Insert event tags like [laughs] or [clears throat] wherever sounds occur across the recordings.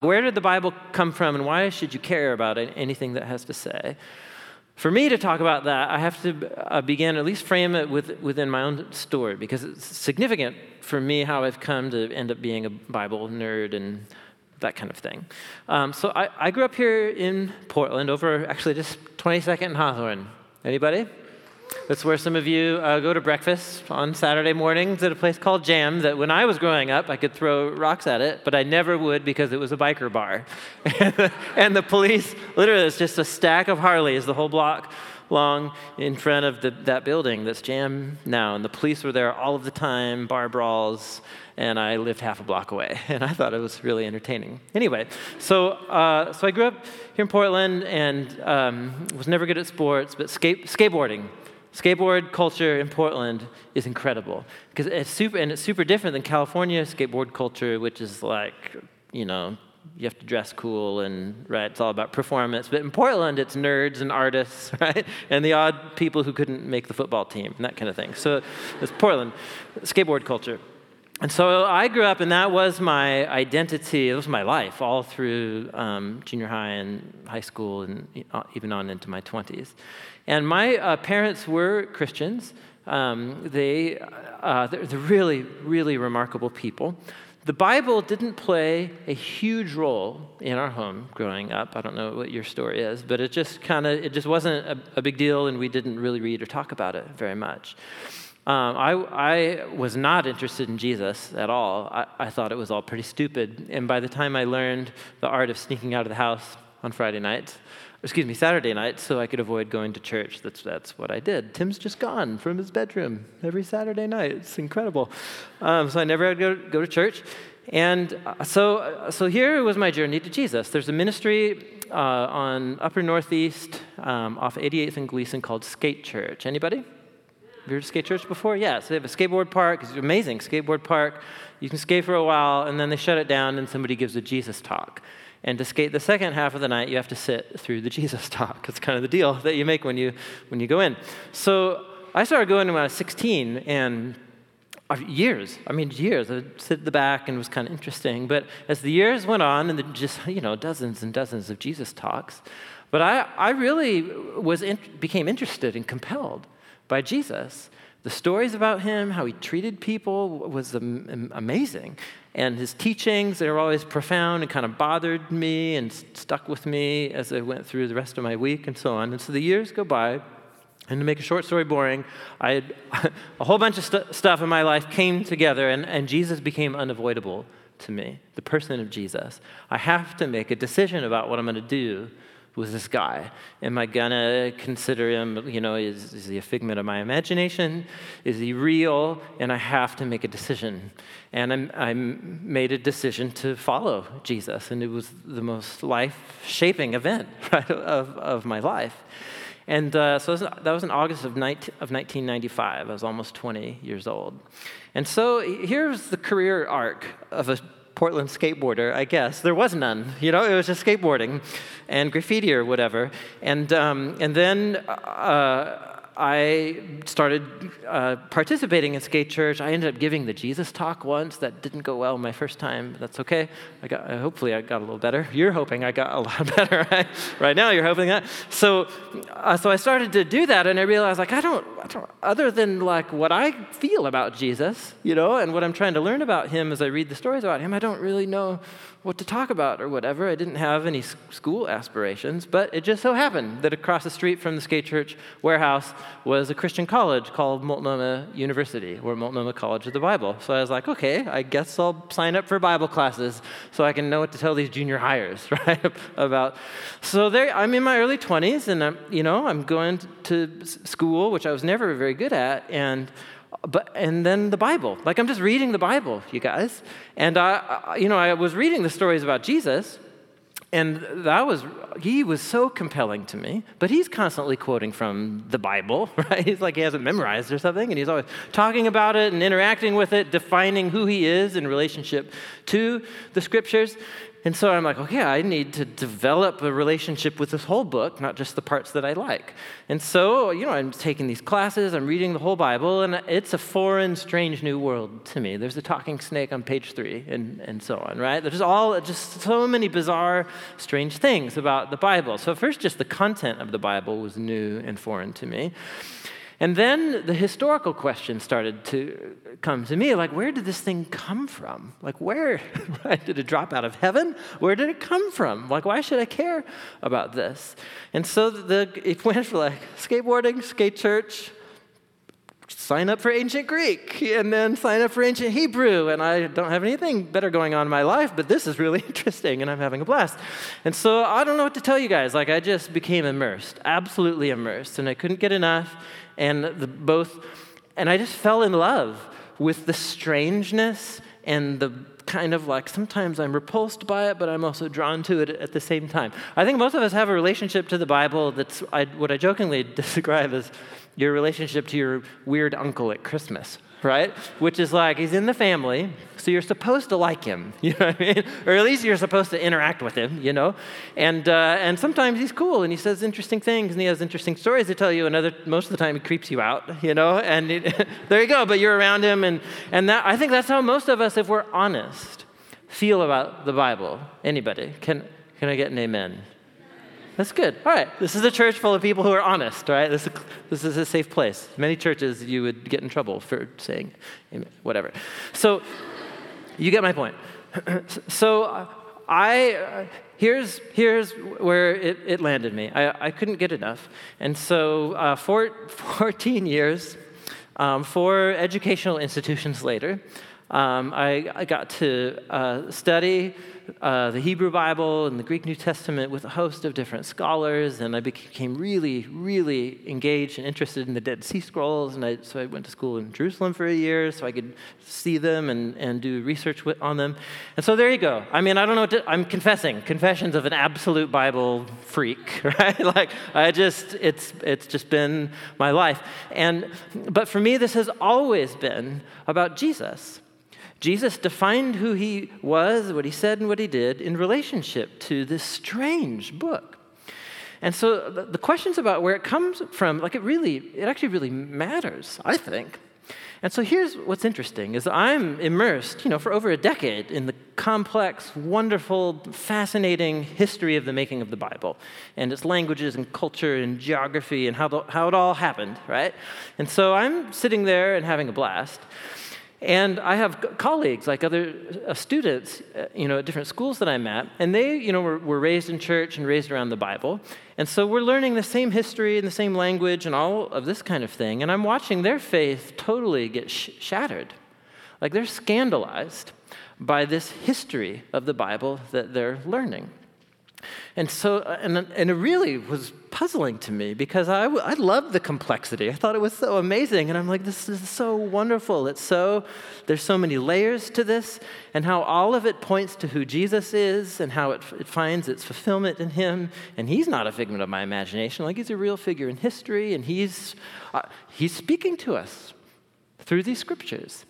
Where did the Bible come from, and why should you care about anything that has to say? For me to talk about that, I have to uh, begin, at least frame it with, within my own story, because it's significant for me how I've come to end up being a Bible nerd and that kind of thing. Um, so I, I, grew up here in Portland, over actually just 22nd and Hawthorne. Anybody? That's where some of you uh, go to breakfast on Saturday mornings at a place called Jam. That when I was growing up, I could throw rocks at it, but I never would because it was a biker bar. [laughs] and the police, literally, it's just a stack of Harleys the whole block long in front of the, that building that's Jam now. And the police were there all of the time, bar brawls, and I lived half a block away. [laughs] And I thought it was really entertaining. Anyway, so, uh, so I grew up here in Portland and um, was never good at sports, but skate, skateboarding Skateboard culture in Portland is incredible because it's super, and it's super different than California skateboard culture, which is like, you know, you have to dress cool and right, it's all about performance. But in Portland, it's nerds and artists, [laughs] right, and the odd people who couldn't make the football team and that kind of thing. So it's Portland skateboard culture. And so I grew up, and that was my identity. It was my life all through um, junior high and high school, and uh, even on into my 20s. And my uh, parents were Christians. Um, they, uh, they're, they're really, really remarkable people. The Bible didn't play a huge role in our home growing up. I don't know what your story is, but it just kind of, it just wasn't a, a big deal, and we didn't really read or talk about it very much. Um, I, I, was not interested in Jesus at all. I, I, thought it was all pretty stupid. And by the time I learned the art of sneaking out of the house on Friday nights, excuse me, Saturday night so I could avoid going to church, that's, that's what I did. Tim's just gone from his bedroom every Saturday night. It's incredible. Um, so I never had to go, go to church. And uh, so, uh, so here was my journey to Jesus. There's a ministry uh, on Upper Northeast um, off 88th and Glisan called Skate Church. Anybody? Have you heard of Skate Church before? Yeah, so they have a skateboard park. It's amazing skateboard park. You can skate for a while, and then they shut it down, and somebody gives a Jesus talk. And to skate the second half of the night, you have to sit through the [laughs] Jesus talk. It's kind of the deal that you make when you when you go in. So I started going when I was 16, and uh, years. I mean, years. I'd sit at the back and it was kind of interesting. But as the years went on, and the, just you know dozens and dozens of Jesus talks, but I I really was in, became interested and compelled by Jesus. The stories about him, how he treated people, was amazing. And his teachings, they were always profound and kind of bothered me and stuck with me as I went through the rest of my week and so on. And so the years go by. And to make a short story boring, I had, [laughs] a whole bunch of st- stuff in my life came together, and, and Jesus became unavoidable to me, the person of Jesus. I have to make a decision about what I'm going to do with this guy? Am I gonna consider him, you know, is, is he a figment of my imagination? Is he real? And I have to make a decision. And I'm, I made a decision to follow Jesus, and it was the most life shaping event [laughs] right, of, of my life. And uh, so that was in August of, 19, of 1995. I was almost 20 years old. And so here's the career arc of a Portland skateboarder, I guess. There was none, you know, it was just skateboarding and graffiti or whatever. And, um, and then uh, I started uh, participating in skate church. I ended up giving the Jesus talk once. That didn't go well my first time. That's okay. I got, uh, hopefully, I got a little better. You're hoping I got a lot [laughs] better right, right now. You're hoping that. So, uh, so I started to do that, and I realized, like, I don't, I don't, other than like what I feel about Jesus, you know, and what I'm trying to learn about him as I read the stories about him, I don't really know what to talk about or whatever. I didn't have any school aspirations, but it just so happened that across the street from the Skate Church warehouse was a Christian college called Multnomah University, or Multnomah College of the Bible. So I was like, okay, I guess I'll sign up for Bible classes so I can know what to tell these junior hires, [laughs] right? about. So there, I'm in my early 20s, and I'm, you know, I'm going to school, which I was never very good at, and but and then the Bible. Like I'm just reading the Bible, you guys. And I, you know, I was reading the stories about Jesus, and that was he was so compelling to me. But he's constantly quoting from the Bible, [laughs] right? He's like he hasn't memorized or something, and he's always talking about it and interacting with it, defining who he is in relationship to the Scriptures. And so I'm like, okay, I need to develop a relationship with this whole book, not just the parts that I like. And so, you know, I'm taking these classes, I'm reading the whole Bible, and it's a foreign, strange new world to me. There's a talking snake on page three, and, and so on, right? There's all just so many bizarre, strange things about the Bible. So, first, just the content of the Bible was new and foreign to me. And then the historical question started to come to me like, where did this thing come from? Like, where [laughs] did it drop out of heaven? Where did it come from? Like, why should I care about this? And so the, it [laughs] went for like skateboarding, skate church, sign up for ancient Greek, and then sign up for ancient Hebrew. And I don't have anything better going on in my life, but this is really [laughs] interesting, and I'm having a blast. And so I don't know what to tell you guys. Like, I just became immersed, absolutely immersed, and I couldn't get enough and the, both, and I just fell in love with the strangeness and the kind of like sometimes I'm repulsed by it, but I'm also drawn to it at the same time. I think most of us have a relationship to the Bible that's I, what I jokingly [laughs] describe as your relationship to your weird uncle at Christmas right? Which is like he's in the family, so you're supposed to like him, [laughs] you know what I mean? Or at least you're supposed to interact with him, you know? And, uh, and sometimes he's cool and he says interesting things and he has interesting stories to tell you, and other, most of the time he creeps you out, you know? And it, [laughs] there you go, but you're around him, and, and that, I think that's how most of us, if we're honest, feel about the Bible. Anybody? Can, can I get an amen? That's good. All right. This is a church full of people who are honest, right? This is, this is a safe place. Many churches, you would get in trouble for saying whatever. So, you get my point. [clears throat] so, uh, I, uh, here's, here's where it, it landed me. I, I couldn't get enough. And so, uh, four, [laughs] 14 years, um, four educational institutions later, um, I, I, got to uh, study uh, the Hebrew Bible and the Greek New Testament with a host of different scholars, and I became really, really engaged and interested in the Dead Sea Scrolls. And I, so I went to school in Jerusalem for a year so I could see them and, and do research on them. And so there you go. I mean, I don't know what to, I'm confessing, confessions of an absolute Bible freak, [laughs] right? [laughs] like, I just, it's, it's just been my life. And, but for me, this has always been about Jesus. Jesus defined who he was, what he said, and what he did in relationship to this strange book. And so the questions about where it comes from, like it really, it actually really matters, I think. And so here's what's interesting is I'm immersed, you know, for over a decade in the complex, wonderful, fascinating history of the making of the Bible and its languages and culture and geography and how, the, how it all happened, right? And so I'm sitting there and having a blast. And I have colleagues, like other uh, students, uh, you know, at different schools that I'm at, and they, you know, were, were, raised in church and raised around the Bible. And so we're learning the same history and the same language and all of this kind of thing. And I'm watching their faith totally get sh- shattered. Like they're scandalized by this history of the Bible that they're learning. And so, uh, and, and it really was puzzling to me because I, I loved the complexity. I thought it was so amazing. And I'm like, this is so wonderful. It's so, there's so many layers to this, and how all of it points to who Jesus is and how it, it finds its fulfillment in him. And he's not a figment of my imagination. Like, he's a real figure in history, and he's, uh, he's speaking to us through these scriptures.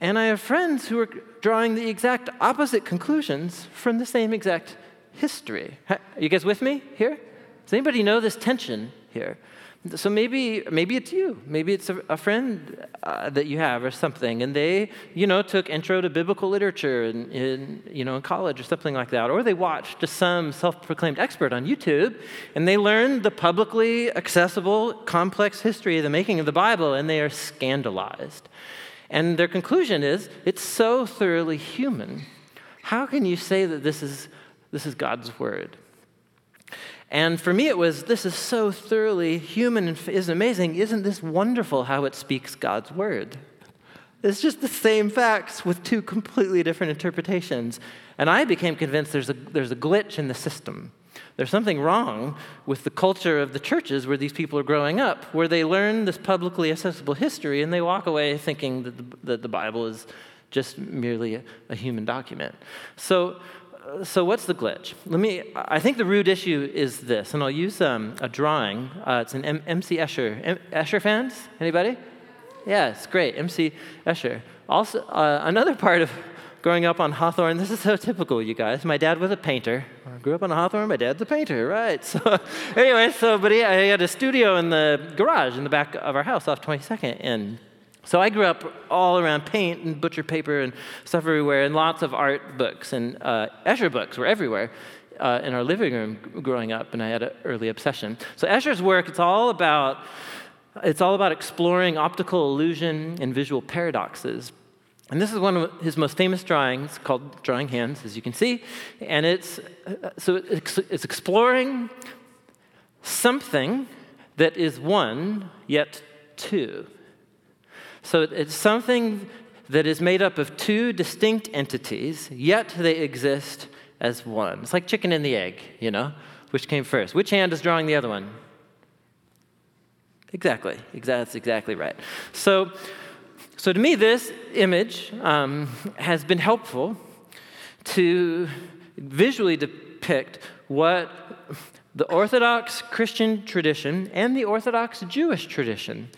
And I have friends who are drawing the exact opposite conclusions from the same exact history. Are you guys with me here? Does anybody know this tension here? So maybe, maybe it's you. Maybe it's a, a friend uh, that you have or something, and they, you know, took intro to biblical literature in, in, you know, in college or something like that, or they watched some self-proclaimed expert on YouTube, and they learned the publicly accessible, complex history of the making of the Bible, and they are scandalized. And their conclusion is, it's so thoroughly human. How can you say that this is this is God's word. And for me, it was this is so thoroughly human and is amazing. Isn't this wonderful how it speaks God's word? It's just the same facts with two completely different interpretations. And I became convinced there's a, there's a glitch in the system. There's something wrong with the culture of the churches where these people are growing up, where they learn this publicly accessible history and they walk away thinking that the, that the Bible is just merely a, a human document. So so what's the glitch? Let me, I think the root issue is this, and I'll use um, a drawing. Uh, it's an M- MC Escher. M- Escher fans? Anybody? Yeah, it's great. MC Escher. Also, uh, another part of growing up on Hawthorne, this is so typical, you guys. My dad was a painter. I grew up on Hawthorne, my dad's a painter, right? [laughs] So, anyway, so, but he, he had a studio in the garage in the back of our house off 22nd. And so I grew up all around paint and butcher paper and stuff everywhere, and lots of art books. And uh, Escher books were everywhere. Uh, in our living room growing up, and I had an early obsession. So Escher's work, it's all about it's all about exploring optical illusion and visual paradoxes. And this is one of his most famous drawings called Drawing Hands, as you can see. And it's so it's, it's exploring something that is one, yet two. So it's something that is made up of two distinct entities, yet they exist as one. It's like chicken and the egg, you know? Which came first? Which hand is drawing the other one? Exactly. That's exactly right. So, so to me, this image um, has been helpful to visually depict what the Orthodox Christian tradition and the Orthodox Jewish tradition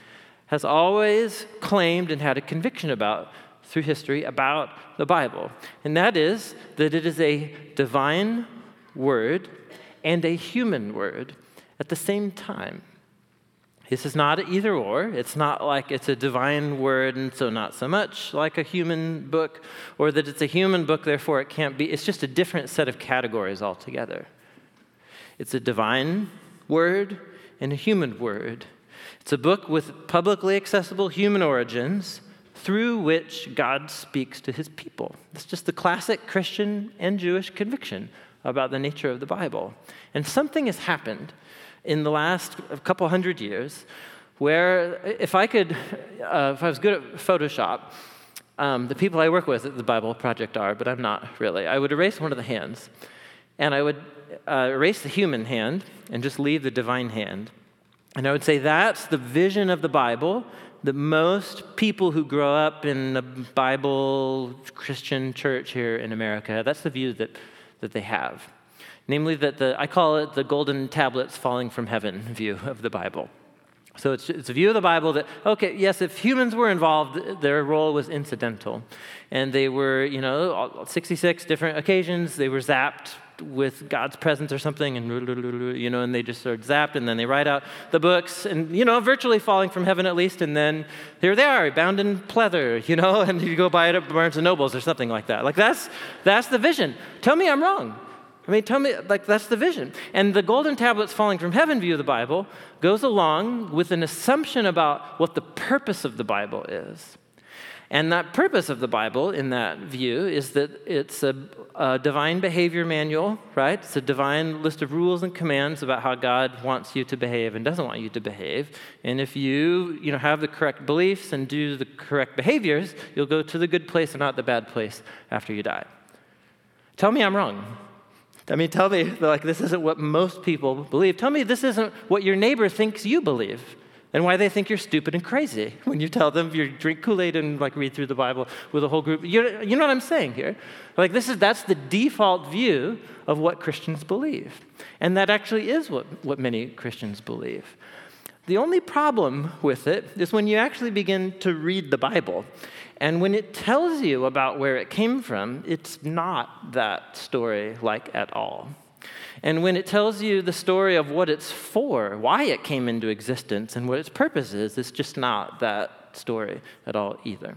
has always claimed and had a conviction about through history about the Bible. And that is that it is a divine word and a human word at the same time. This is not either or. It's not like it's a divine word and so not so much like a human book, or that it's a human book, therefore it can't be. It's just a different set of categories altogether. It's a divine word and a human word. It's a book with publicly accessible human origins through which God speaks to his people. It's just the classic Christian and Jewish conviction about the nature of the Bible. And something has happened in the last couple hundred years where if I could, uh, if I was good at Photoshop, um, the people I work with at the Bible Project are, but I'm not really. I would erase one of the hands, and I would uh, erase the human hand and just leave the divine hand. And I would say that's the vision of the Bible that most people who grow up in a Bible Christian church here in America, that's the view that, that they have namely that the, I call it the golden tablets falling from heaven [laughs] view of the Bible. So it's, it's a view of the Bible that, okay, yes, if humans were involved, their role was incidental. And they were, you know, 66 different occasions, they were zapped with God's presence or something, and, you know, and they just sort of zapped, and then they write out the books, and, you know, virtually falling from heaven at least, and then here they are, bound in pleather, you know, [laughs] and you go buy it at Barnes & Nobles or something like that. Like, that's, that's the vision. Tell me I'm wrong. I mean, tell me, like, that's the vision. And the golden tablets falling from heaven view of the Bible goes along with an assumption about what the purpose of the Bible is. And that purpose of the Bible, in that view, is that it's a, a, divine behavior manual, right? It's a divine list of rules and commands about how God wants you to behave and doesn't want you to behave. And if you, you know, have the correct beliefs and do the correct behaviors, you'll go to the good place and not the bad place after you die. Tell me I'm wrong. I mean, tell me, like, this isn't what most people believe. Tell me this isn't what your neighbor thinks you believe and why they think you're stupid and crazy [laughs] when you tell them you drink Kool-Aid and like read through the Bible with a whole group. You, you know what I'm saying here? Like this is that's the default view of what Christians believe. And that actually is what, what many Christians believe. The only problem with it is when you actually begin to read the Bible. And when it tells you about where it came from, it's not that story like at all. And when it tells you the story of what it's for, why it came into existence, and what its purpose is, it's just not that story at all either.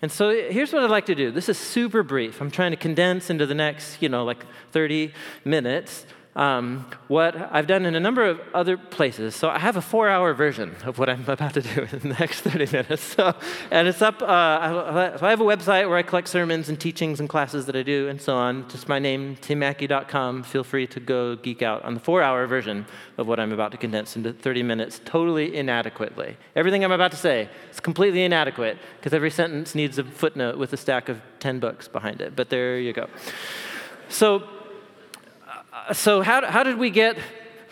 And so here's what I'd like to do. This is super brief. I'm trying to condense into the next, you know, like 30 minutes um, what I've done in a number of other places. So I have a four-hour version of what I'm [laughs] about to do in the next 30 minutes. So, and it's up. Uh, I have a website where I collect sermons and teachings and classes that I do and so on. Just my name, timmackie.com. Feel free to go geek out on the four-hour version of what I'm about to condense into 30 minutes, totally inadequately. Everything I'm about to say is completely inadequate because every sentence needs a footnote with a stack of 10 books behind it. But there you go. So so how, how did we get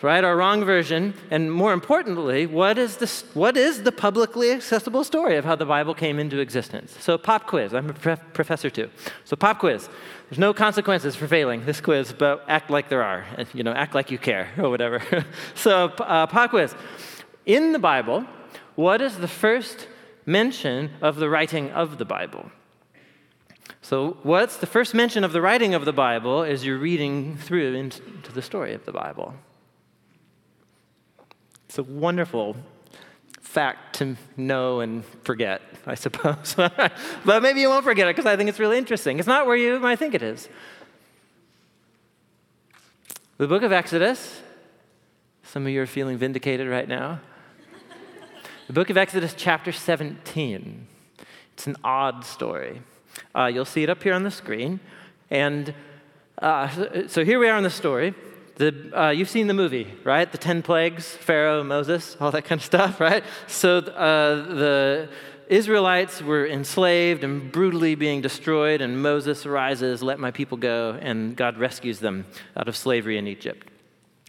right our wrong version? And more importantly what is, the, what is the publicly accessible story of how the bible came into existence? So pop quiz i'm a professor too. So pop quiz there's no consequences for failing this quiz but act like there are And, you know act like you care or whatever. [laughs] So uh, pop quiz. In the bible what is the first mention of the writing of the bible So, what's the first mention of the writing of the Bible as you're reading through into the story of the Bible? It's a wonderful fact to know and forget, I suppose. [laughs] but maybe you won't forget it because I think it's really interesting. It's not where you might think it is. The book of Exodus, some of you are feeling vindicated right now. the book of Exodus, chapter 17. It's an odd story. Uh, you'll see it up here on the screen. And uh, so here we are in the story. The, uh, you've seen the movie, right? The 10 plagues, Pharaoh, Moses, all that kind of stuff, [laughs] right? So uh, the Israelites were enslaved and brutally being destroyed, and Moses arises, let my people go, and God rescues them out of slavery in Egypt.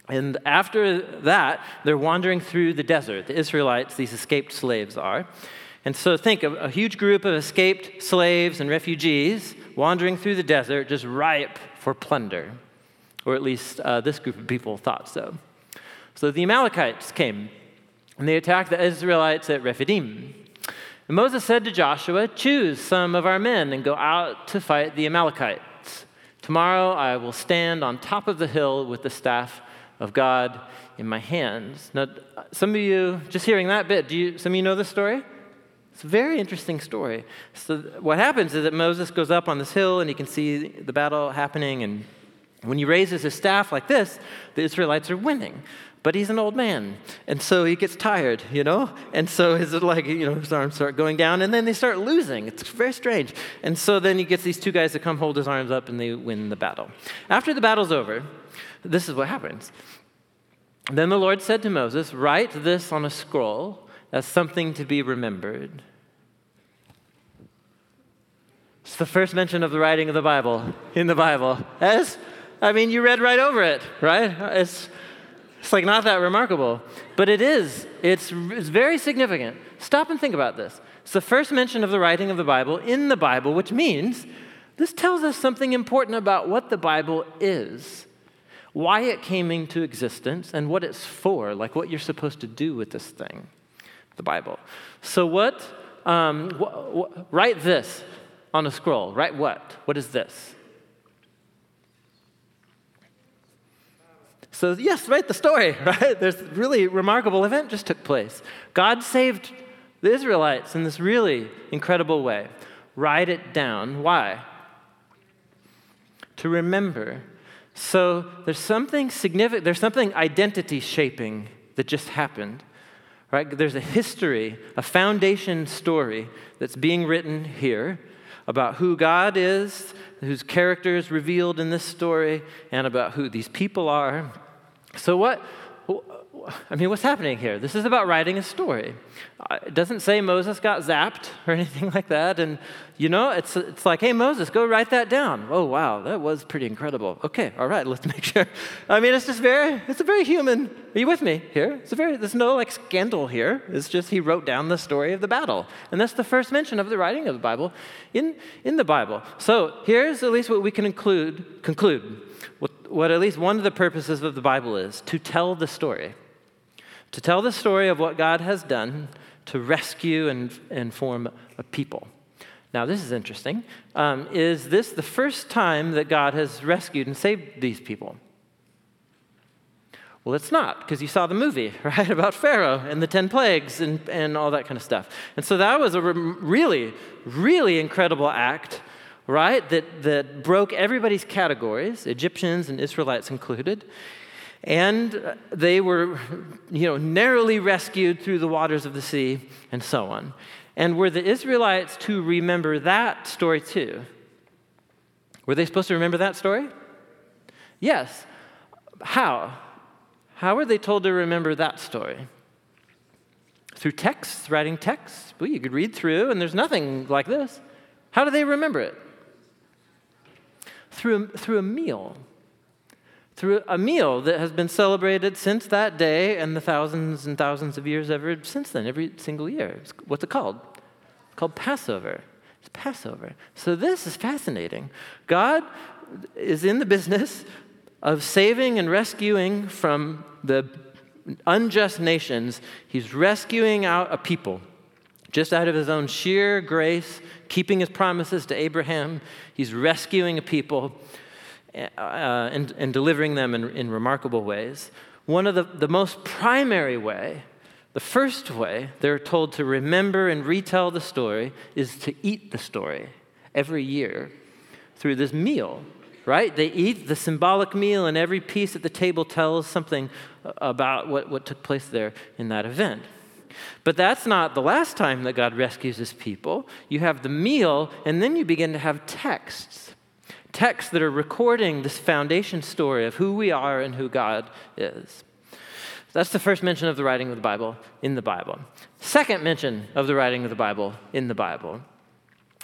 And after that, they're wandering through the desert. The Israelites, these escaped slaves, are. And so think of a huge group of escaped slaves and refugees wandering through the desert, just ripe for plunder. Or at least uh, this group of people thought so. So the Amalekites came, and they attacked the Israelites at Rephidim. And Moses said to Joshua, Choose some of our men and go out to fight the Amalekites. Tomorrow I will stand on top of the hill with the staff of God in my hands. Now, some of you, just hearing that bit, do you, some of you know this story? It's a very interesting story. So, what happens is that Moses goes up on this hill and he can see the battle happening. And when he raises his staff like this, the Israelites are winning. But he's an old man. And so he gets tired, you know? And so his, like, you know, his arms start going down and then they start losing. It's very strange. And so then he gets these two guys to come hold his arms up and they win the battle. After the battle's over, this is what happens. Then the Lord said to Moses, Write this on a scroll as something to be remembered. It's the first mention of the writing of the Bible in the Bible. As, I mean, you read right over it, right? It's, it's like not that remarkable. But it is. It's, it's very significant. Stop and think about this. It's the first mention of the writing of the Bible in the Bible, which means this tells us something important about what the Bible is, why it came into existence, and what it's for, like what you're supposed to do with this thing, the Bible. So, what, um, wh- wh- write this on a scroll. Write what? What is this? So, yes, write the story, [laughs] right? There's really remarkable event just took place. God saved the Israelites in this really incredible way. Write it down. Why? To remember. So there's something significant, there's something identity shaping that just happened. Right? There's a history, a foundation story that's being written here about who God is, whose character is revealed in this story, and about who these people are. So, what, I mean, what's happening here? This is about writing a story. Uh, it doesn't say Moses got zapped or [laughs] anything like that. And, you know, it's, it's like, hey, Moses, go write that down. Oh, wow, that was pretty incredible. Okay, all right, let's [laughs] make sure. I mean, it's just very, it's a very human. Are you with me here? It's a very, there's no like scandal here. It's just he wrote down the story of the battle. And that's the first mention of the writing of the Bible in, in the Bible. So here's at least what we can include, conclude. What, what at least one of the purposes of the Bible is to tell the story to tell the story of what God has done to rescue and, and form a people. Now, this is interesting. Um, is this the first time that God has rescued and saved these people? Well, it's not, because you saw the movie, [laughs] right, about Pharaoh and the 10 plagues and, and all that kind of stuff. And so that was a re- really, really incredible act, right, that, that broke everybody's categories, Egyptians and Israelites included. And they were, you know, narrowly rescued through the waters of the sea and so on. And were the Israelites to remember that story too? Were they supposed to remember that story? Yes. How? How were they told to remember that story? Through texts, writing texts? Well, you could read through, and there's nothing like this. How do they remember it? Through, through a meal through a meal that has been celebrated since that day and the thousands and thousands of years ever since then, every single year. what's it called? It's called Passover. It's Passover. So this is fascinating. God is in the business of saving and rescuing from the unjust nations. He's rescuing out a people Just out of his own sheer grace, keeping his promises to Abraham, he's rescuing a people uh, and, and, delivering them in, in remarkable ways. One of the, the most primary way, the first way they're told to remember and retell the story is to eat the story every year through this meal, right? They eat the symbolic meal, and every piece at the table tells something about what, what took place there in that event. But that's not the last time that God rescues his people. You have the meal, and then you begin to have texts. Texts that are recording this foundation story of who we are and who God is. That's the first mention of the writing of the Bible in the Bible. Second mention of the writing of the Bible in the Bible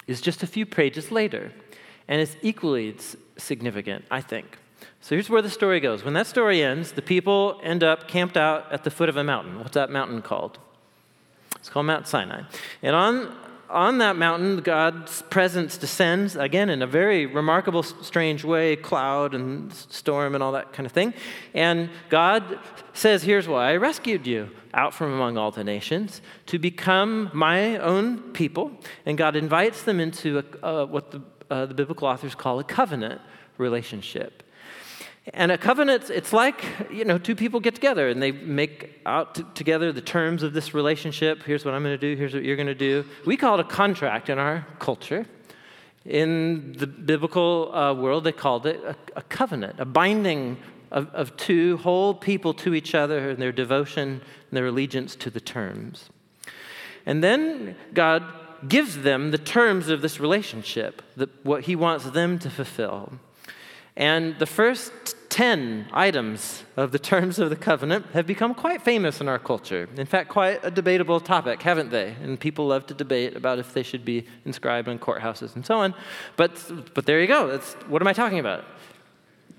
is just a few pages later, and it's equally significant, I think. So here's where the story goes. When that story ends, the people end up camped out at the foot of a mountain. What's that mountain called? It's called Mount Sinai. And on, on that mountain, God's presence descends, again, in a very remarkable, strange way cloud and storm and all that kind of thing. And God says, Here's why I rescued you out from among all the nations to become my own people. And God invites them into a, uh, what the, uh, the biblical authors call a covenant relationship. And a covenant, it's like, you know, two people get together and they make out t- together the terms of this relationship. Here's what I'm going to do, here's what you're going to do. We call it a contract in our culture. In the biblical uh, world, they called it a, a covenant, a binding of, of two whole people to each other and their devotion and their allegiance to the terms. And then God gives them the terms of this relationship, the, what He wants them to fulfill. And the first 10 items of the terms of the covenant have become quite famous in our culture. In fact, quite a debatable topic, haven't they? And people love to debate about if they should be inscribed in courthouses and so on. But, but there you go. That's, what am I talking about?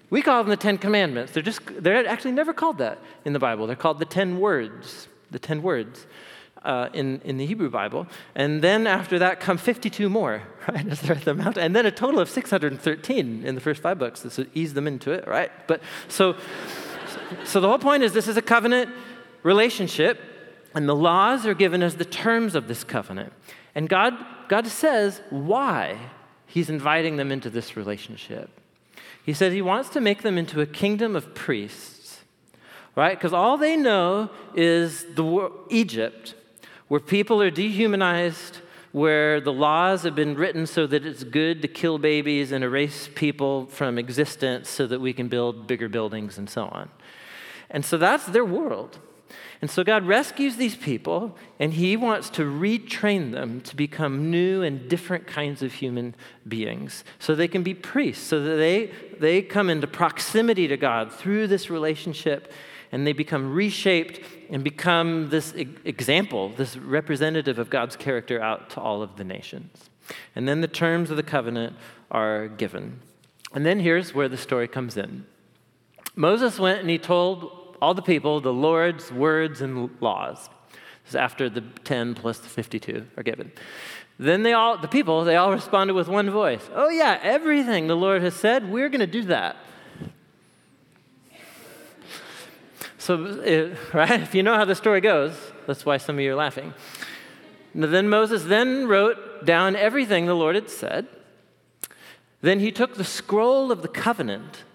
We call them the Ten Commandments. They're, just, they're actually never called that in the Bible. They're called the Ten Words. The Ten Words uh, in, in the Hebrew Bible. And then after that come 52 more, [laughs] right? As they're at the mountain. And then a total of 613 in the first five books. So ease them into it, right? But so, so the whole point is this is a covenant relationship, and the laws are given as the terms of this covenant. And God, God says why He's inviting them into this relationship. He says He wants to make them into a kingdom of priests, right? Because all they know is the Egypt, where people are dehumanized, where the laws have been written so that it's good to kill babies and erase people from existence so that we can build bigger buildings and so on. And so that's their world. And so God rescues these people, and He wants to retrain them to become new and different kinds of human beings so they can be priests, so that they, they come into proximity to God through this relationship and they become reshaped and become this example, this representative of God's character out to all of the nations. And then the terms of the covenant are given. And then here's where the story comes in Moses went and he told all the people the Lord's words and laws. This is after the 10 plus the 52 are given. Then they all, the people, they all responded with one voice. Oh, yeah, everything the Lord has said, we're going to do that. So, it, right, if you know how the story goes, that's why some of you are laughing. Then Moses then wrote down everything the Lord had said. Then he took the scroll of the covenant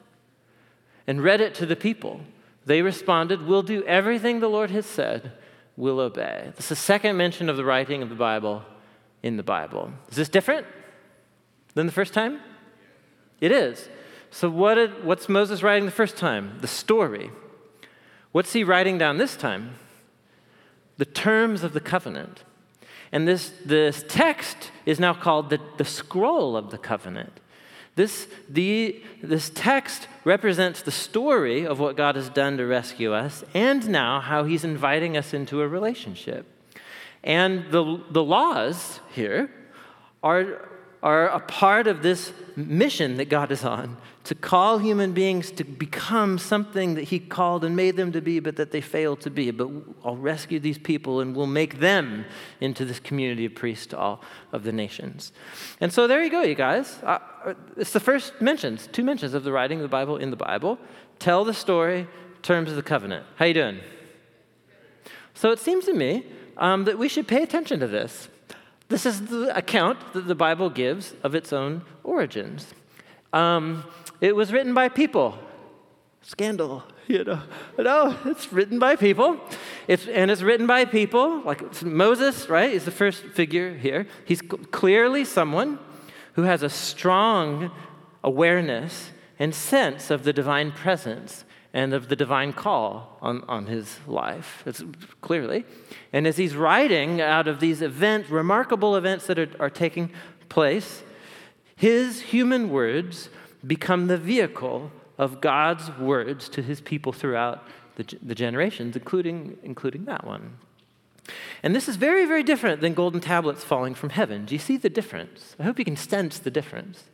and read it to the people. They responded, We'll do everything the Lord has said, we'll obey. This is the second mention of the writing of the Bible in the Bible. Is this different than the first time? It is. So, what did, what's Moses writing the first time? The story. What's he writing down this time? The terms of the covenant. And this, this text is now called the, the scroll of the covenant. This, the, this text represents the story of what God has done to rescue us and now how he's inviting us into a relationship. And the, the laws here are, are a part of this mission that God is on to call human beings to become something that He called and made them to be, but that they failed to be. But I'll rescue these people and we'll make them into this community of priests to all of the nations. And so there you go, you guys. Uh, it's the first mentions, two mentions of the writing of the Bible in the Bible. Tell the story, terms of the covenant. How you doing? So it seems to me um, that we should pay attention to this. This is the account that the Bible gives of its own origins. Um, it was written by people. Scandal, you know. No, it's written by people. It's, and it's written by people, like Moses, right, is the first figure here. He's clearly someone who has a strong awareness and sense of the divine presence and of the divine call on, on his life, it's clearly. And as he's writing out of these events, remarkable events that are, are taking place, his human words become the vehicle of God's words to his people throughout the, the generations, including, including that one. And this is very, very different than golden tablets falling from heaven. Do you see the difference? I hope you can sense the difference.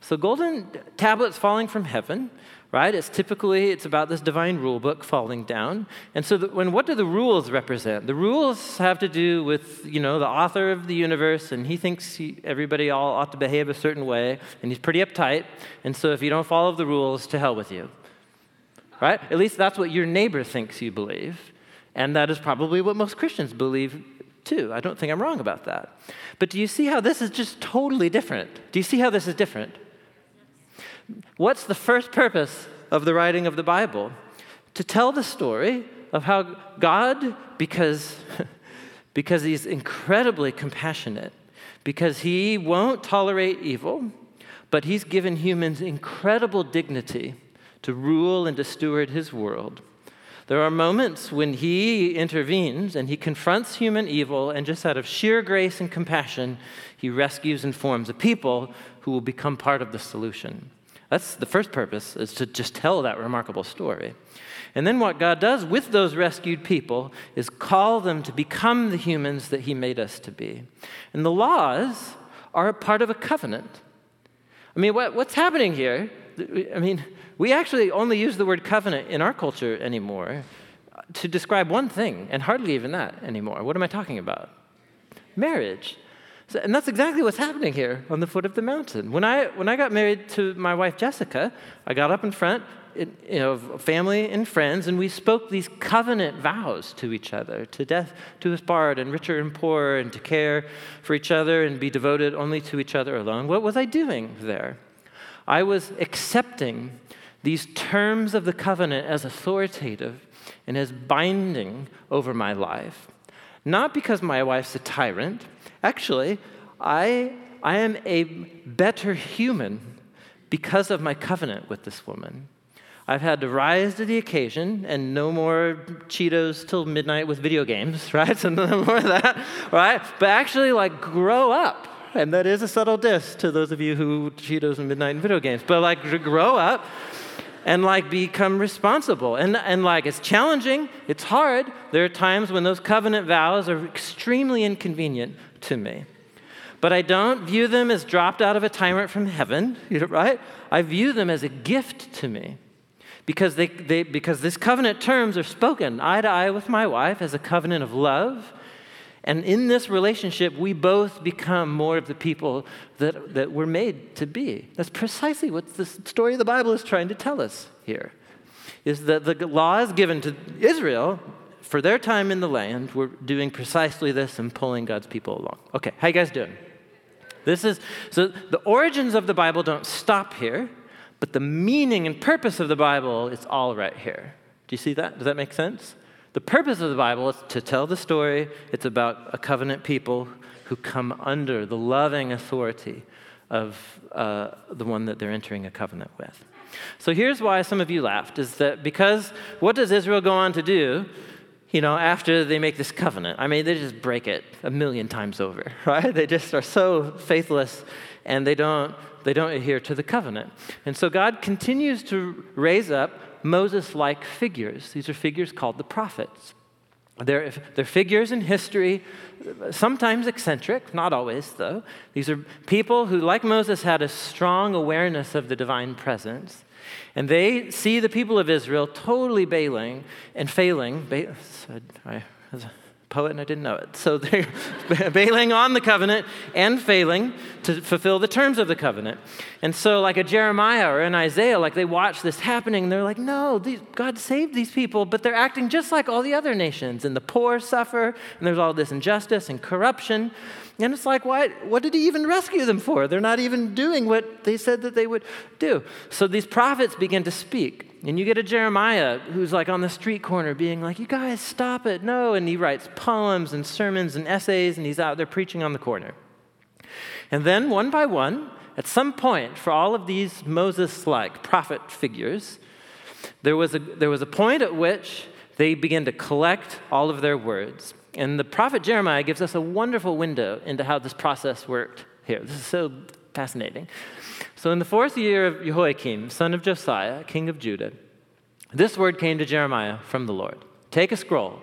So golden tablets falling from heaven right? It's typically it's about this divine rule book falling down. And so the, when what do the rules represent? The rules have to do with, you know, the author of the universe and he thinks he, everybody all ought to behave a certain way and he's pretty uptight. And so if you don't follow the rules, to hell with you. Right? At least that's what your neighbor thinks you believe. And that is probably what most Christians believe too. I don't think I'm wrong about that. But do you see how this is just totally different? Do you see how this is different? What's the first purpose of the writing of the Bible? To tell the story of how God, because, [laughs] because He's incredibly compassionate, because He won't tolerate evil, but He's given humans incredible dignity to rule and to steward His world. There are moments when he intervenes and he confronts human evil, and just out of sheer grace and compassion, he rescues and forms a people who will become part of the solution. That's the first purpose, is to just tell that remarkable story. And then what God does with those rescued people is call them to become the humans that He made us to be. And the laws are a part of a covenant. I mean, what, what's happening here? I mean, we actually only use the word covenant in our culture anymore to describe one thing, and hardly even that anymore. What am I talking about? Marriage. So, and that's exactly what's happening here on the foot of the mountain. When I, when I got married to my wife Jessica, I got up in front, you know, family and friends, and we spoke these covenant vows to each other to death to us part, and richer and poorer, and to care for each other and be devoted only to each other alone. What was I doing there? I was accepting these terms of the covenant as authoritative and as binding over my life. Not because my wife's a tyrant, Actually, I, I am a better human because of my covenant with this woman. I've had to rise to the occasion and no more Cheetos till midnight with video games, [laughs] right? So no more of that, right? But actually, like, grow up. And that is a subtle diss to those of you who Cheetos and midnight and video games. But like, grow up and like become responsible. And, and like, it's challenging, it's hard. There are times when those covenant vows are extremely inconvenient to me. But I don't view them as dropped out of a tyrant from heaven, [laughs] right? I view them as a gift to me. Because, they, they, because this covenant terms are spoken eye to eye with my wife as a covenant of love. And in this relationship, we both become more of the people that, that we're made to be. That's precisely what the story of the Bible is trying to tell us here. Is that the law is given to Israel for their time in the land, were doing precisely this and pulling God's people along. Okay, how you guys doing? This is so the origins of the Bible don't stop here, but the meaning and purpose of the Bible is all right here. Do you see that? Does that make sense? The purpose of the Bible is to tell the story. It's about a covenant people who come under the loving authority of uh, the one that they're entering a covenant with. So here's why some of you laughed is that because what does Israel go on to do? You know, after they make this covenant. I mean, they just break it a million times over, [laughs] right? They just are so faithless and they don't, they don't adhere to the covenant. And so God continues to raise up Moses like figures. These are figures called the prophets. They're, they're figures in history, sometimes eccentric, not always, though. These are people who, like Moses, had a strong awareness of the divine presence. And they see the people of Israel totally bailing and failing. Ba- I, was a poet and I didn't know it. So they're [laughs] bailing on the covenant and failing to fulfill the terms of the covenant. And so, like a Jeremiah or an Isaiah, like they watch this happening and they're like, no, these, God saved these people, but they're acting just like all the other nations. And the poor suffer, and there's all this injustice and corruption. And it's like, why, what did he even rescue them for? They're not even doing what they said that they would do. So these prophets begin to speak. And you get a Jeremiah who's like on the street corner being like, you guys, stop it. No. And he writes poems and sermons and essays, and he's out there preaching on the corner. And then, one by one, at some point, for all of these Moses like prophet figures, there was, a, there was a point at which they began to collect all of their words. And the prophet Jeremiah gives us a wonderful window into how this process worked here. This is so fascinating. So, in the fourth year of Jehoiakim, son of Josiah, king of Judah, this word came to Jeremiah from the Lord Take a scroll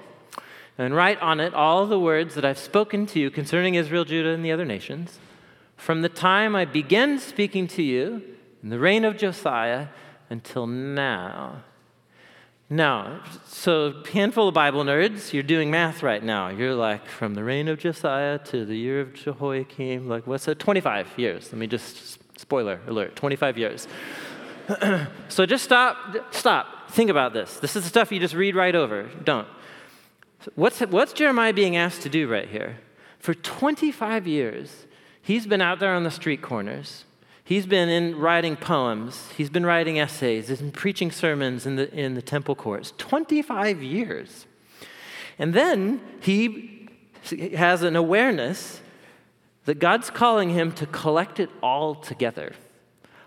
and write on it all the words that I've spoken to you concerning Israel, Judah, and the other nations, from the time I began speaking to you in the reign of Josiah until now. Now, so handful of Bible nerds, you're doing math right now. You're like, from the reign of Josiah to the year of Jehoiakim, like, what's that? 25 years. Let me just, spoiler alert, 25 years. [clears throat] so just stop, stop, think about this. This is the stuff you just read right over. Don't. What's, what's Jeremiah being asked to do right here? For 25 years, he's been out there on the street corners He's been in writing poems, he's been writing essays, he's been preaching sermons in the, in the temple courts. 25 years. And then he has an awareness that God's calling him to collect it all together.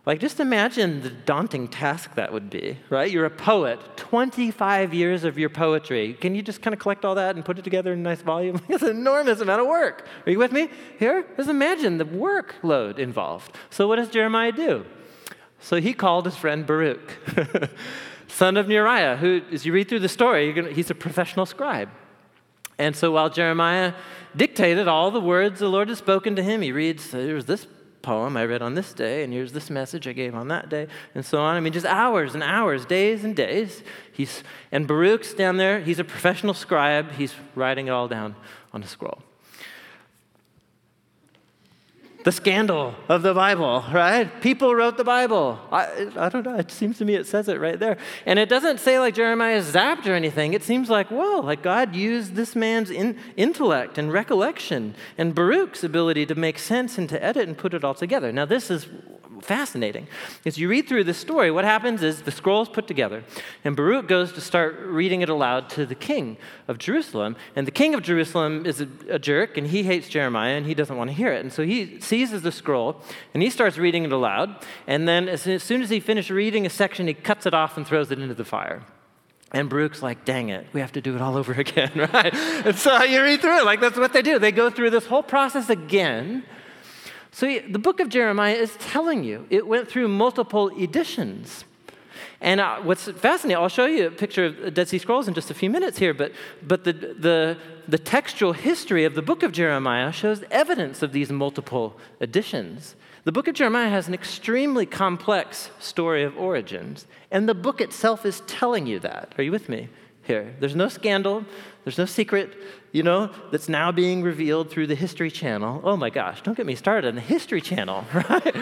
Like, just imagine the daunting task that would be, right? You're a poet, 25 years of your poetry. Can you just kind of collect all that and put it together in a nice volume? [laughs] it's an enormous amount of work. Are you with me here? Just imagine the workload involved. So, what does Jeremiah do? So, he called his friend Baruch, [laughs] son of Neriah, who, as you read through the story, gonna, he's a professional scribe. And so, while Jeremiah dictated all the words the Lord had spoken to him, he reads, there's this poem I read on this day, and here's this message I gave on that day, and so on. I mean, just hours and hours, days and days. He's, and Baruch's down there, he's a professional scribe. He's writing it all down on a scroll the scandal of the Bible, right? People wrote the Bible. I, I don't know. It seems to me it says it right there. And it doesn't say like Jeremiah zapped or anything. It seems like, whoa, like God used this man's in, intellect and recollection and Baruch's ability to make sense and to edit and put it all together. Now, this is fascinating. As you read through this story, what happens is the scroll is put together, and Baruch goes to start reading it aloud to the king of Jerusalem. And the king of Jerusalem is a, a jerk, and he hates Jeremiah, and he doesn't want to hear it. And so he seizes the scroll, and he starts reading it aloud. And then as soon as he finishes reading a section, he cuts it off and throws it into the fire. And Baruch's like, dang it, we have to do it all over [laughs] again, right? and so you read through it, like that's what they do. They go through this whole process again so the book of Jeremiah is telling you it went through multiple editions. And uh, what's fascinating, I'll show you a picture of Dead Sea Scrolls in just a few minutes here, but, but the, the, the textual history of the book of Jeremiah shows evidence of these multiple editions. The book of Jeremiah has an extremely complex story of origins, and the book itself is telling you that. Are you with me here? There's no scandal, there's no secret, you know, that's now being revealed through the History Channel. Oh my gosh, don't get me started on the History Channel, [laughs] right?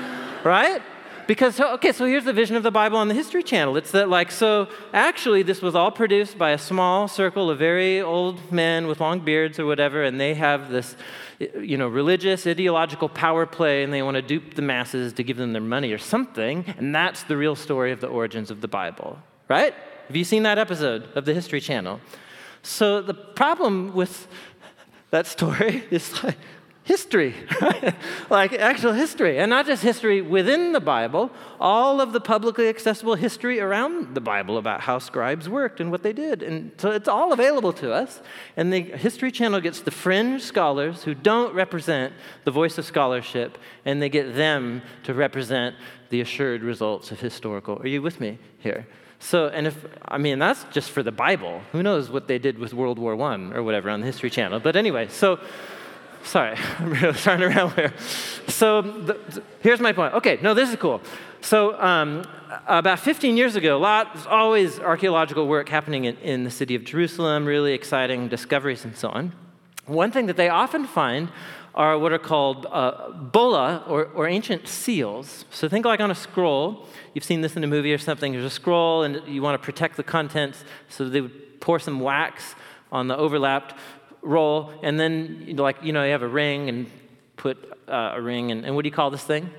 right? Because, okay, so here's the vision of the Bible on the History Channel. It's that, like, so actually, this was all produced by a small circle of very old men with long beards or whatever, and they have this, you know, religious, ideological power play, and they want to dupe the masses to give them their money or something, and that's the real story of the origins of the Bible, right? Have you seen that episode of the History Channel? So the problem with that story [laughs] is like history, [laughs] like actual history, and not just history within the Bible, all of the publicly accessible history around the Bible about how scribes worked and what they did. And so it's all available to us. And the History Channel gets the fringe scholars who don't represent the voice of scholarship, and they get them to represent the assured results of historical. Are you with me here? So, and if, I mean, that's just for the Bible. Who knows what they did with World War I or whatever on the History Channel. But anyway, so, sorry, [laughs] I'm really starting around here. So, the, here's my point. Okay, no, this is cool. So, um, about 15 years ago, a lot, there's always archaeological work happening in, in the city of Jerusalem, really exciting discoveries and so on. One thing that they often find are what are called uh, bulla or, or ancient seals. So think like on a scroll. You've seen this in a movie or something. There's a scroll, and you want to protect the contents, so they would pour some wax on the overlapped roll, and then like you know you have a ring and put uh, a ring, and, and what do you call this thing?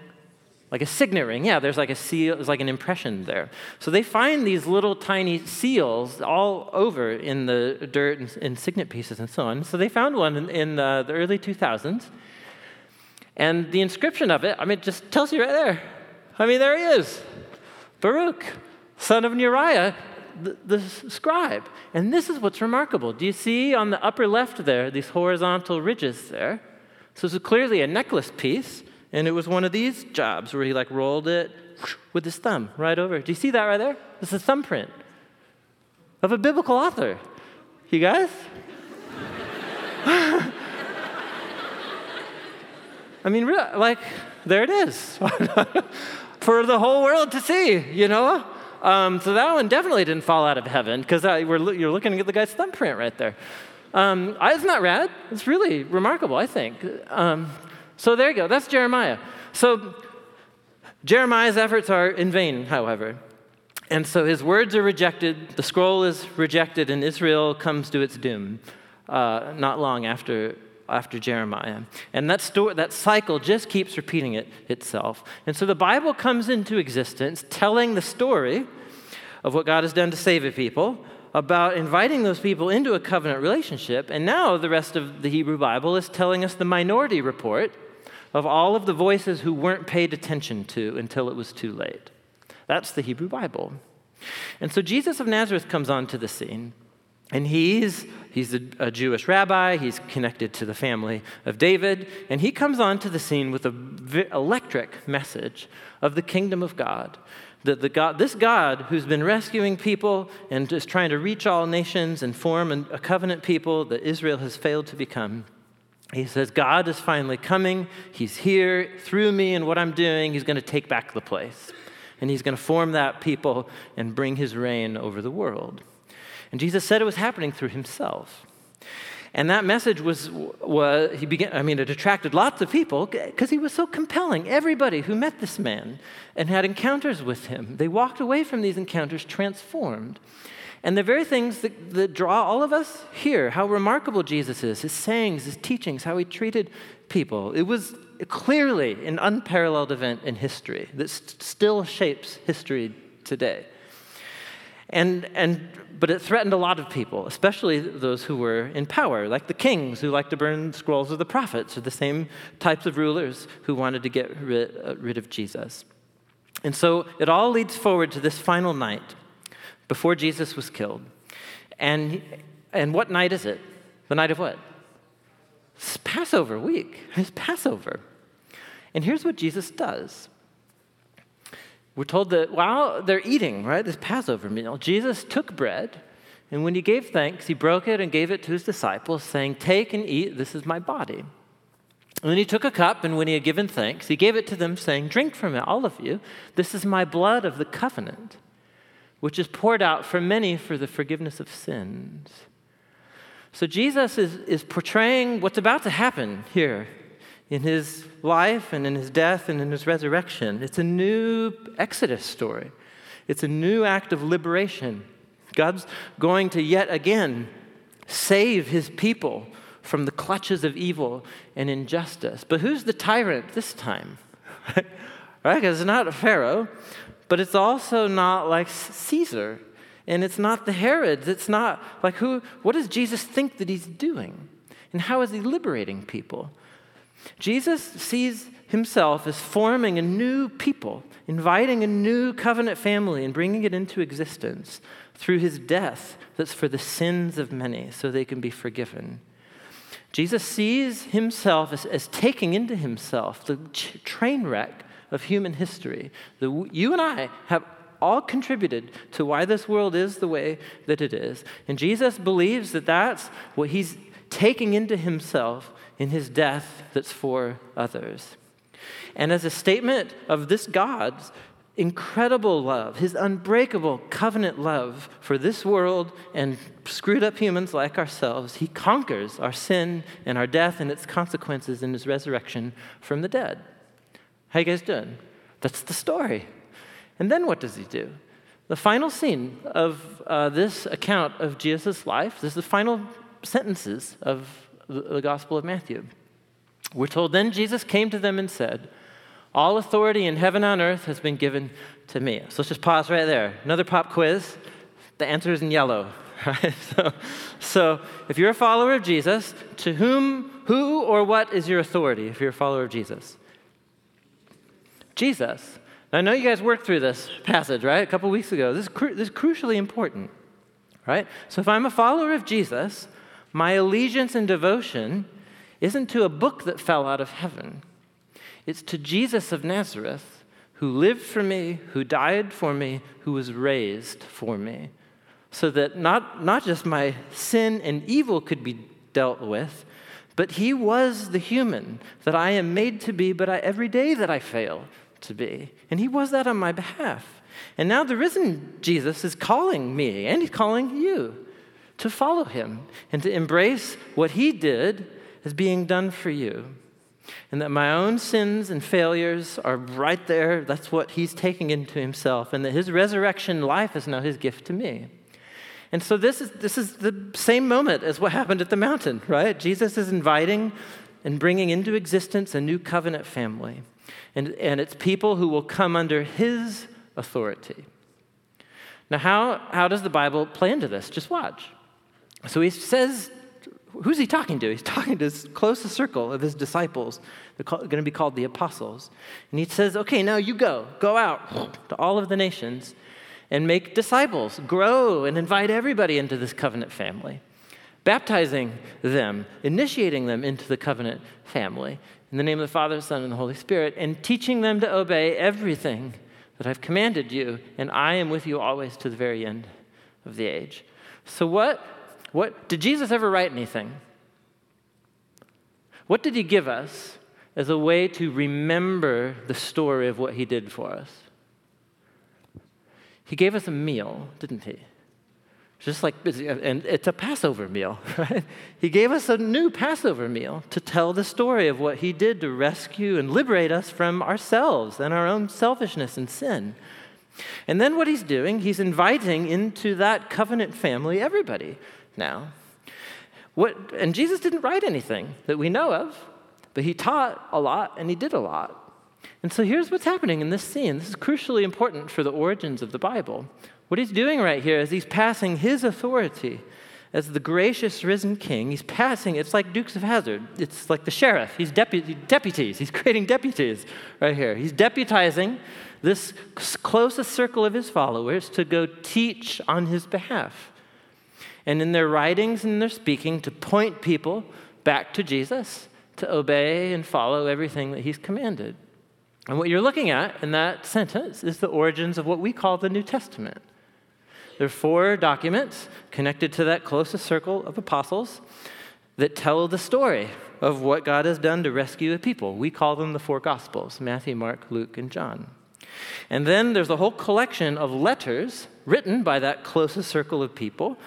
Like a signet ring. Yeah, there's like a seal, there's like an impression there. So they find these little tiny seals all over in the dirt and, and signet pieces and so on. So they found one in, in uh, the early 2000s. And the inscription of it, I mean, it just tells you right there. I mean, there he is Baruch, son of Neriah, the, the scribe. And this is what's remarkable. Do you see on the upper left there, these horizontal ridges there? So this is clearly a necklace piece. And it was one of these jobs where he like rolled it with his thumb right over. Do you see that right there? This is a thumbprint of a biblical author. You guys? [laughs] I mean, like, there it is [laughs] for the whole world to see, you know? Um, so that one definitely didn't fall out of heaven because you're looking at the guy's thumbprint right there. Um, it's not rad. It's really remarkable, I think. Um, so there you go. That's Jeremiah. So Jeremiah's efforts are in vain, however. And so his words are rejected, the scroll is rejected, and Israel comes to its doom uh, not long after, after Jeremiah. And that, story, that cycle just keeps repeating it itself. And so the Bible comes into existence telling the story of what God has done to save a people, about inviting those people into a covenant relationship. And now the rest of the Hebrew Bible is telling us the minority report of all of the voices who weren't paid attention to until it was too late. That's the Hebrew Bible. And so Jesus of Nazareth comes onto the scene. And he's, he's a, a, Jewish rabbi, he's connected to the family of David, and he comes onto the scene with an electric message of the kingdom of God. That the God, this God who's been rescuing people and is trying to reach all nations and form a covenant people that Israel has failed to become, he says, God is finally coming. He's here through me and what I'm doing. He's going to take back the place. And he's going to form that people and bring his reign over the world. And Jesus said it was happening through himself. And that message was, was he began, I mean, it attracted lots of people because he was so compelling. Everybody who met this man and had encounters with him, they walked away from these encounters transformed. And the very things that, that draw all of us here, how remarkable Jesus is, his sayings, his teachings, how he treated people. It was clearly an unparalleled event in history that st- still shapes history today. And, and, but it threatened a lot of people, especially those who were in power, like the kings who liked to burn scrolls of the prophets, or the same types of rulers who wanted to get rid, uh, rid of Jesus. And so it all leads forward to this final night before Jesus was killed. And, and what night is it? The night of what? It's Passover week. It's Passover. And here's what Jesus does. We're told that while they're eating, right, this Passover meal, Jesus took bread, and when he gave thanks, he broke it and gave it to his disciples, saying, Take and eat, this is my body. And then he took a cup, and when he had given thanks, he gave it to them, saying, Drink from it, all of you. This is my blood of the covenant which is poured out for many for the forgiveness of sins. So Jesus is, is portraying what's about to happen here in his life and in his death and in his resurrection. It's a new Exodus story, it's a new act of liberation. God's going to yet again save his people from the clutches of evil and injustice. But who's the tyrant this time? [laughs] right? Because it's not Pharaoh. But it's also not like Caesar, and it's not the Herods. It's not like who, what does Jesus think that he's doing? And how is he liberating people? Jesus sees himself as forming a new people, inviting a new covenant family and bringing it into existence through his death that's for the sins of many so they can be forgiven. Jesus sees himself as, as taking into himself the train wreck of human history. The, you and I have all contributed to why this world is the way that it is. And Jesus believes that that's what he's taking into himself in his death that's for others. And as a statement of this God's incredible love, his unbreakable covenant love for this world and screwed up humans like ourselves, he conquers our sin and our death and its consequences in his resurrection from the dead. How you guys doing? That's the story. And then what does he do? The final scene of uh, this account of Jesus' life, this is the final sentences of the, Gospel of Matthew. We're told, Then Jesus came to them and said, All authority in heaven and earth has been given to me. So let's just pause right there. Another pop quiz. The answer is in yellow. [laughs] So, so if you're a follower of Jesus, to whom, who, or what is your authority if you're a follower of Jesus? Jesus. Now, I know you guys worked through this passage, right? A couple weeks ago. This is, cru- this is crucially important, right? So if I'm a follower of Jesus, my allegiance and devotion isn't to a book that fell out of heaven, it's to Jesus of Nazareth, who lived for me, who died for me, who was raised for me, so that not, not just my sin and evil could be dealt with, but he was the human that I am made to be, but I, every day that I fail to be. And he was that on my behalf. And now the risen Jesus is calling me, and he's calling you to follow him and to embrace what he did as being done for you. And that my own sins and failures are right there. That's what he's taking into himself. And that his resurrection life is now his gift to me. And so this is, this is the same moment as what happened at the mountain, right? Jesus is inviting and bringing into existence a new covenant family. And, and it's people who will come under his authority. Now, how, how does the Bible play into this? Just watch. So he says, who's he talking to? He's talking to his closest circle of his disciples. They're going to be called the apostles. And he says, okay, now you go. Go out to all of the nations and make disciples, grow, and invite everybody into this covenant family, baptizing them, initiating them into the covenant family in the name of the Father, Son, and the Holy Spirit, and teaching them to obey everything that I've commanded you, and I am with you always to the very end of the age. So, what, what did Jesus ever write anything? What did he give us as a way to remember the story of what he did for us? He gave us a meal, didn't he? Just like, and it's a Passover meal, [laughs] right? He gave us a new Passover meal to tell the story of what he did to rescue and liberate us from ourselves and our own selfishness and sin. And then what he's doing, he's inviting into that covenant family everybody now. What, and Jesus didn't write anything that we know of, but he taught a lot and he did a lot. And so here's what's happening in this scene. This is crucially important for the origins of the Bible. What he's doing right here is he's passing his authority as the gracious risen king. He's passing, it's like Dukes of Hazzard. It's like the sheriff. He's depu- deputies. He's creating deputies right here. He's deputizing this closest circle of his followers to go teach on his behalf. And in their writings and their speaking, to point people back to Jesus, to obey and follow everything that he's commanded. And what you're looking at in that sentence is the origins of what we call the New Testament. There are four documents connected to that closest circle of apostles that tell the story of what God has done to rescue a people. We call them the four Gospels Matthew, Mark, Luke, and John. And then there's a whole collection of letters written by that closest circle of people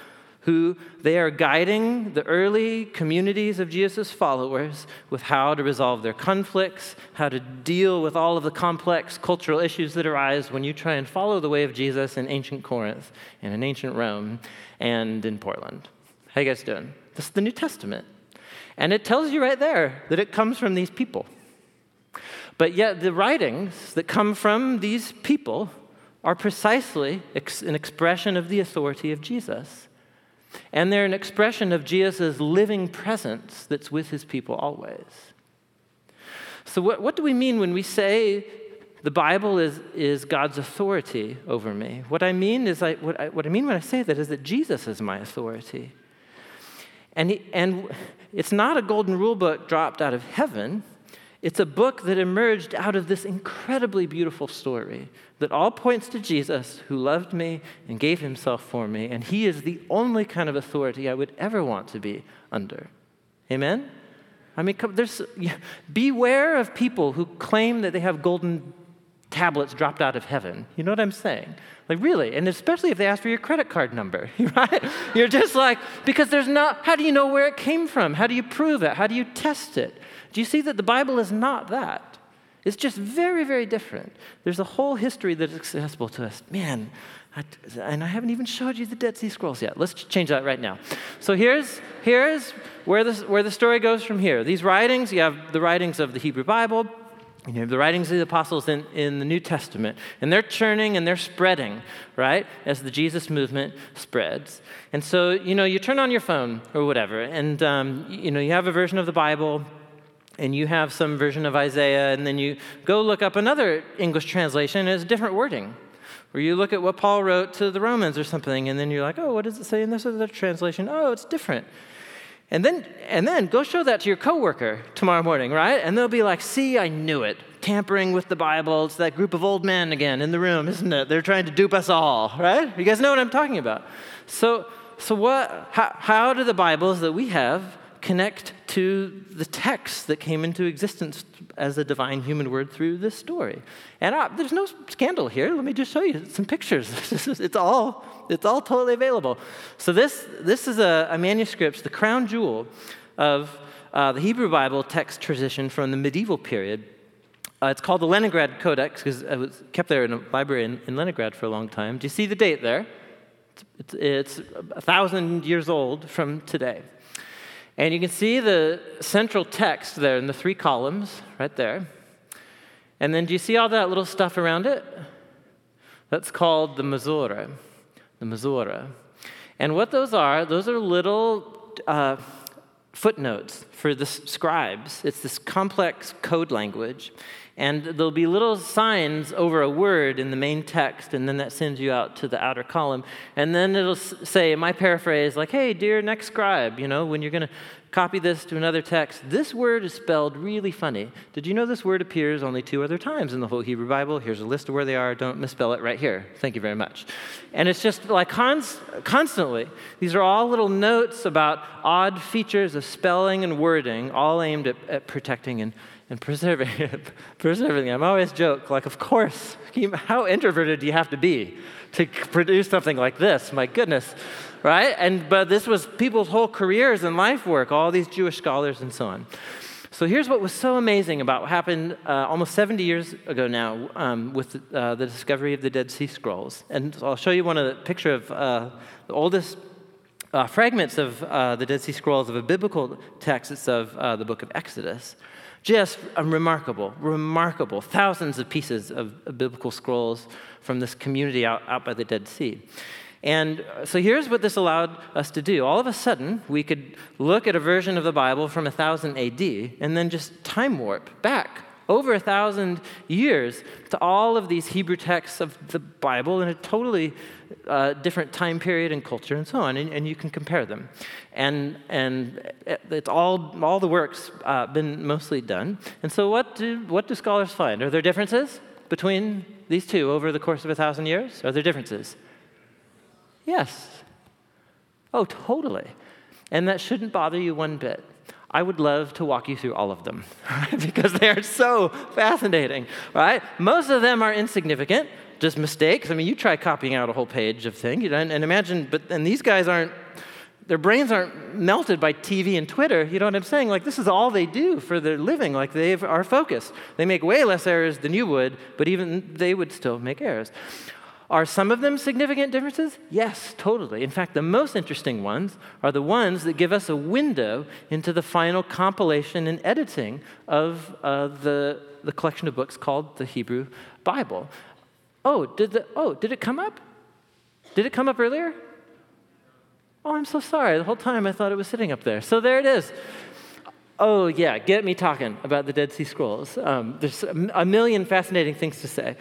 who they are guiding the early communities of Jesus' followers with how to resolve their conflicts, how to deal with all of the complex cultural issues that arise when you try and follow the way of Jesus in ancient Corinth and in ancient Rome and in Portland. How you guys doing? This is the New Testament. And it tells you right there that it comes from these people. But yet, the writings that come from these people are precisely an expression of the authority of Jesus. And they're an expression of Jesus' living presence that's with his people always. So, what, what do we mean when we say the Bible is, is God's authority over me? What I mean is, I, what, I, what I mean when I say that is that Jesus is my authority. And, he, and it's not a golden rule book dropped out of heaven. It's a book that emerged out of this incredibly beautiful story that all points to Jesus who loved me and gave himself for me, and he is the only kind of authority I would ever want to be under. Amen? I mean, there's, beware of people who claim that they have golden tablets dropped out of heaven. You know what I'm saying? Like, really? And especially if they ask for your credit card number, [laughs] right? You're just like, because there's not, how do you know where it came from? How do you prove it? How do you test it? Do you see that the Bible is not that? It's just very, very different. There's a whole history that's accessible to us. Man, I, and I haven't even showed you the Dead Sea Scrolls yet. Let's change that right now. So here's, here's where, this, where the story goes from here. These writings, you have the writings of the Hebrew Bible, you have the writings of the apostles in, in the New Testament, and they're churning and they're spreading, right, as the Jesus movement spreads. And so, you know, you turn on your phone or whatever, and, um, you know, you have a version of the Bible, and you have some version of Isaiah, and then you go look up another English translation, and it's different wording. Or you look at what Paul wrote to the Romans or something, and then you're like, oh, what does it say in this other translation? Oh, it's different. And then, and then go show that to your coworker tomorrow morning, right? And they'll be like, see, I knew it. Tampering with the Bible. It's that group of old men again in the room, isn't it? They're trying to dupe us all, right? You guys know what I'm talking about. So, so what, how, how do the Bibles that we have connect to the text that came into existence as a divine human word through this story. And uh, there's no scandal here. Let me just show you some pictures. [laughs] it's all it's all totally available. So this this is a, a manuscript, the crown jewel of uh, the Hebrew Bible text tradition from the medieval period. Uh, it's called the Leningrad Codex because it was kept there in a library in, in, Leningrad for a long time. Do you see the date there? It's, it's, it's a thousand years old from today. And you can see the central text there in the three columns right there. And then do you see all that little stuff around it? That's called the Masorah. The Masorah. And what those are, those are little uh, footnotes for the scribes. It's this complex code language. And there'll be little signs over a word in the main text, and then that sends you out to the outer column. And then it'll say, my paraphrase, like, hey, dear next scribe, you know, when you're going to copy this to another text, this word is spelled really funny. Did you know this word appears only two other times in the whole Hebrew Bible? Here's a list of where they are. Don't misspell it right here. Thank you very much. And it's just like const- constantly, these are all little notes about odd features of spelling and wording, all aimed at, at protecting and and preserving it, preserving I'm always joke like, of course, how introverted do you have to be to produce something like this? My goodness, right? And but this was people's whole careers and life work, all these Jewish scholars and so on. So here's what was so amazing about what happened uh, almost 70 years ago now um, with uh, the discovery of the Dead Sea Scrolls. And I'll show you one of the picture of uh, the oldest uh, fragments of uh, the Dead Sea Scrolls of a biblical text. It's of uh, the book of Exodus. Just remarkable, remarkable. Thousands of pieces of, biblical scrolls from this community out, out by the Dead Sea. And uh, so here's what this allowed us to do. All of a sudden, we could look at a version of the Bible from 1000 AD and then just time warp back over a thousand years to all of these Hebrew texts of the Bible in a totally uh, different time period and culture and so on, and, and, you can compare them. And, and it's all, all the work's uh, been mostly done. And so, what do, what do scholars find? Are there differences between these two over the course of a thousand years? Are there differences? Yes. Oh, totally. And that shouldn't bother you one bit. I would love to walk you through all of them [laughs] because they are so fascinating, right? Most of them are insignificant, just mistakes. I mean, you try copying out a whole page of thing, you know, and, and imagine, but and these guys aren't, their brains aren't melted by TV and Twitter. You know what I'm saying? Like this is all they do for their living. Like they are focused. They make way less errors than you would, but even they would still make errors. Are some of them significant differences? Yes, totally. In fact, the most interesting ones are the ones that give us a window into the final compilation and editing of uh, the, the collection of books called the Hebrew Bible. Oh, did the oh, did it come up? Did it come up earlier? Oh, I'm so sorry. The whole time I thought it was sitting up there. So there it is. Oh, yeah, get me talking about the Dead Sea Scrolls. Um, there's a million fascinating things to say.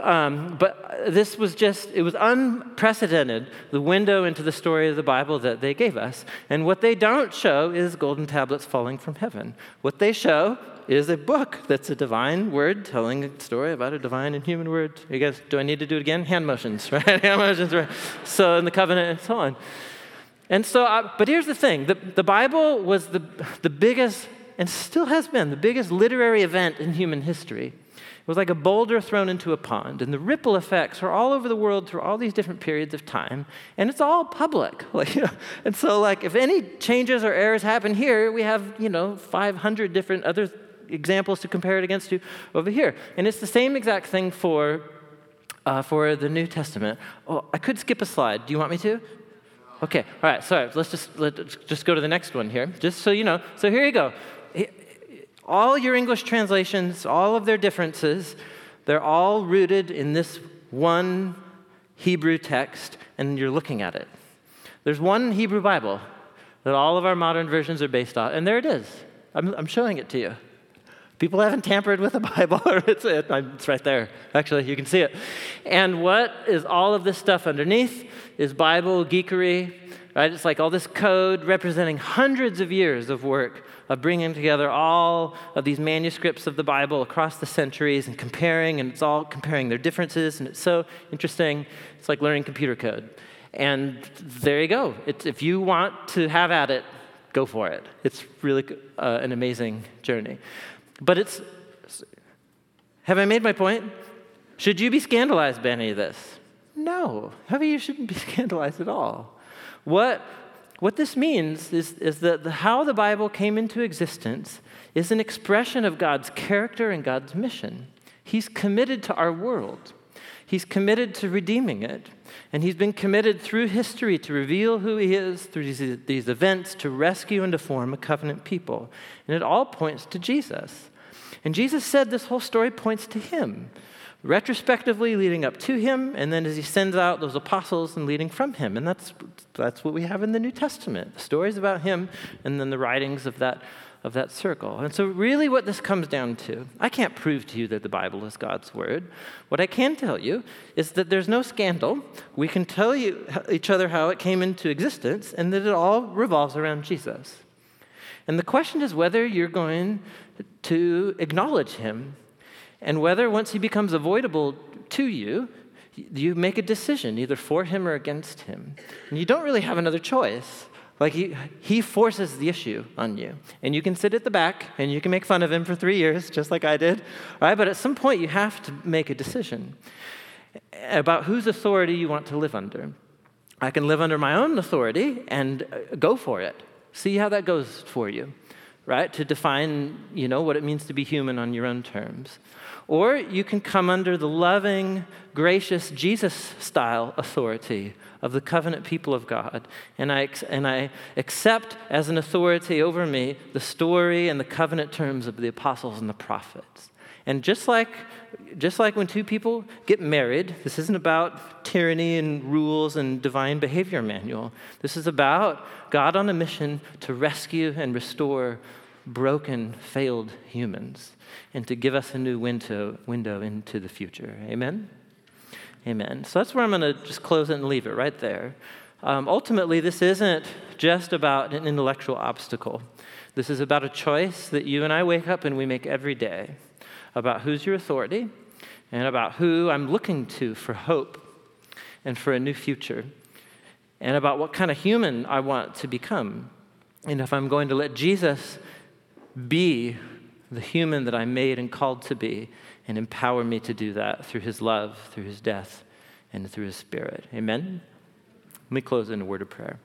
Um, but this was just, it was unprecedented, the window into the story of the Bible that they gave us. And what they don't show is golden tablets falling from heaven. What they show is a book that's a divine word telling a story about a divine and human word. You guys, do I need to do it again? Hand motions, [laughs] right? Hand motions, right? So, in the covenant and so on. And so, uh, but here's the thing the, the Bible was the, the biggest, and still has been, the biggest literary event in human history. It was like a boulder thrown into a pond, and the ripple effects are all over the world through all these different periods of time, and it's all public. [laughs] Like, you know, and so, like, if any changes or errors happen here, we have, you know, 500 different other examples to compare it against to over here. And it's the same exact thing for, uh, for the New Testament. Oh, I could skip a slide. Do you want me to? Okay, all right, sorry. Let's just, let's just go to the next one here, just so you know. So here you go. All your English translations, all of their differences, they're all rooted in this one Hebrew text, and you're looking at it. There's one Hebrew Bible that all of our modern versions are based on, and there it is. I'm, I'm showing it to you. People haven't tampered with the [laughs] Bible. it's, it, it's right there. Actually, you can see it. And what is all of this stuff underneath is Bible geekery, right? It's like all this code representing hundreds of years of work of bringing together all of these manuscripts of the Bible across the centuries and comparing, and it's all comparing their differences, and it's so interesting. It's like learning computer code. And there you go. It's, if you want to have at it, go for it. It's really uh, an amazing journey. But it's, have I made my point? Should you be scandalized by any of this? No. Maybe you shouldn't be [laughs] scandalized at all. What what this means is, is that the, how the Bible came into existence is an expression of God's character and God's mission. He's committed to our world, He's committed to redeeming it. And He's been committed through history to reveal who He is, through these, these events, to rescue and to form a covenant people. And it all points to Jesus. And Jesus said this whole story points to Him retrospectively leading up to him, and then as he sends out those apostles and leading from him. And that's, that's what we have in the New Testament the stories about him, and then the writings of that, of that circle. And so, really, what this comes down to I can't prove to you that the Bible is God's word. What I can tell you is that there's no scandal. We can tell you, each other how it came into existence, and that it all revolves around Jesus. And the question is whether you're going to acknowledge him and whether once he becomes avoidable to you, you make a decision either for him or against him. And you don't really have another choice. Like he, he forces the issue on you. And you can sit at the back and you can make fun of him for three years, just like I did. Right? But at some point, you have to make a decision about whose authority you want to live under. I can live under my own authority and go for it. See how that goes for you, right? To define, you know, what it means to be human on your own terms. Or you can come under the loving, gracious, Jesus style authority of the covenant people of God. And I, and I accept as an authority over me the story and the covenant terms of the apostles and the prophets. And just like, just like when two people get married, this isn't about tyranny and rules and divine behavior manual. This is about God on a mission to rescue and restore broken, failed humans and to give us a new window, window into the future. Amen? Amen. So that's where I'm going to just close it and leave it right there. Um, ultimately, this isn't just about an intellectual obstacle. This is about a choice that you and I wake up and we make every day about who's your authority and about who I'm looking to for hope and for a new future and about what kind of human I want to become. And if I'm going to let Jesus be the human that I'm made and called to be, and empower me to do that through his love, through his death, and through his spirit. Amen? Let me close in a word of prayer.